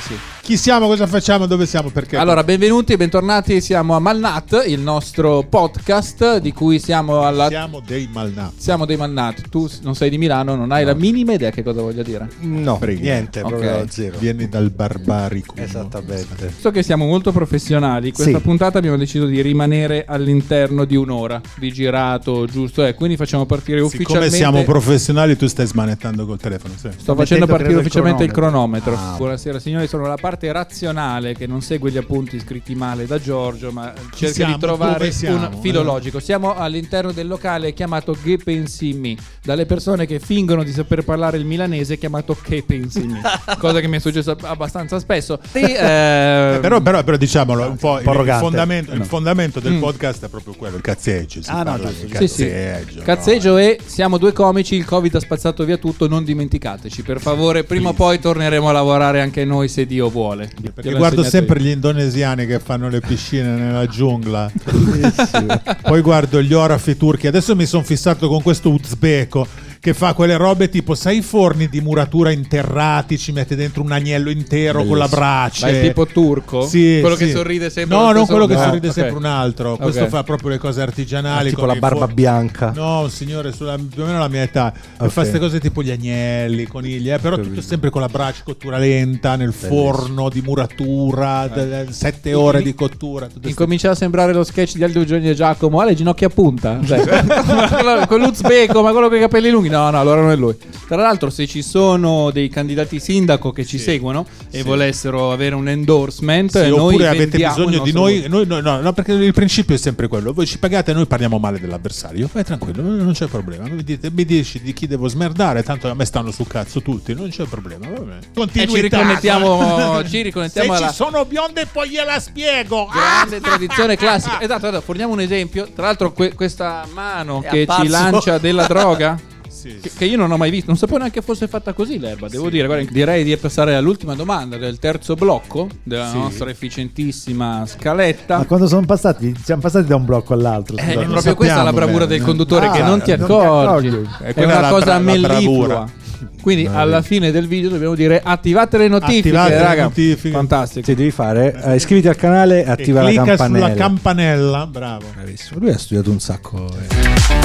sì, sì. Chi siamo, cosa facciamo, dove siamo, perché? Allora, benvenuti e bentornati. Siamo a Malnat, il nostro podcast di cui siamo alla. Siamo dei malnati. Siamo dei Malnat. Tu non sei di Milano, non hai la minima idea che cosa voglia dire. No, Frega. niente, Ok. proprio zero. Vieni dal barbarico. Esattamente. So che siamo molto professionali. Questa Sì. puntata abbiamo deciso di rimanere all'interno di un'ora di girato, giusto? E quindi facciamo partire Siccome ufficialmente. siamo professionali, tu stai smanettando col telefono. Sì. Sto facendo partire il ufficialmente il cronometro. cronometro. Ah. Buonasera signori, sono la parte razionale che non segue gli appunti scritti male da Giorgio, ma cerca siamo? di trovare siamo? un filo Eh. logico. Siamo all'interno del locale chiamato Che pensi me, dalle persone che fingono di saper parlare il milanese chiamato Che pensi me, cosa che mi è successo abbastanza spesso. E, eh, Eh, però, però, però diciamolo, un po', po' il, fondamento, il No. fondamento del Mm. podcast è proprio quello, il cazzeggio. Si Ah, no, giusto, giusto. Sì, sì. cazzeggio. Cazzeggio e siamo due comici, il Covid ha spazzato via tutto, non dimenticateci, per favore, prima o poi torneremo a lavorare anche noi se Dio vuole. Perché Gliel'ho guardo sempre io. gli indonesiani che fanno le piscine nella giungla. Poi guardo gli orafi turchi. Adesso mi sono fissato con questo uzbeko che fa quelle robe tipo, sai i forni di muratura interrati, ci mette dentro un agnello intero con la brace. Ma è tipo turco? Sì, quello sì. che sorride sempre No, non quello che No, sorride ok. sempre un altro. Questo Ok. fa proprio le cose artigianali. Ah, tipo con la barba for- bianca. No, un signore sulla, più o meno la mia età. E Ok. Fa queste cose tipo gli agnelli, conigli, eh, però tutto sempre con la brace cottura lenta, nel forno di muratura, d- sette ore di cottura. Incomincia a sembrare lo sketch di Aldo Giovanni e Giacomo. Ha le ginocchia a punta. Cioè, con l'Uzbeko, ma quello con i capelli lunghi. No, no, allora non è lui. Tra l'altro, se ci sono dei candidati sindaco che ci seguono e volessero avere un endorsement, Sì, noi oppure avete bisogno di noi, noi- no, no, no, perché il principio è sempre quello. Voi ci pagate e noi parliamo male dell'avversario. Vai tranquillo, non c'è problema. Mi, dite, mi dici di chi devo smerdare, tanto a me stanno sul cazzo tutti, non c'è problema. Va bene. E ci riconnettiamo, ci Se riconnettiamo ci alla sono bionde poi gliela spiego. grande tradizione classica. Esatto, esatto, forniamo un esempio. Tra l'altro, que- questa mano È che ci lancia della droga. Sì, Che, che io non ho mai visto, non sapevo neanche fosse fatta così l'erba. Devo dire, guarda, direi di passare all'ultima domanda del terzo blocco della Sì. nostra efficientissima scaletta. Ma quando sono passati, siamo passati da un blocco all'altro. Eh, è proprio questa la bravura bene. del conduttore Ah, che non ti non ti accorgi. accorgi. È Quella una cosa bra- melliflua. Quindi alla fine del video dobbiamo dire attivate le notifiche, Attivate le raga. notifiche. Fantastico. Sì, devi fare. eh, iscriviti al canale e E attiva la clicca campanella. sulla campanella. Bravo. Bravissimo. Lui ha studiato un sacco. eh.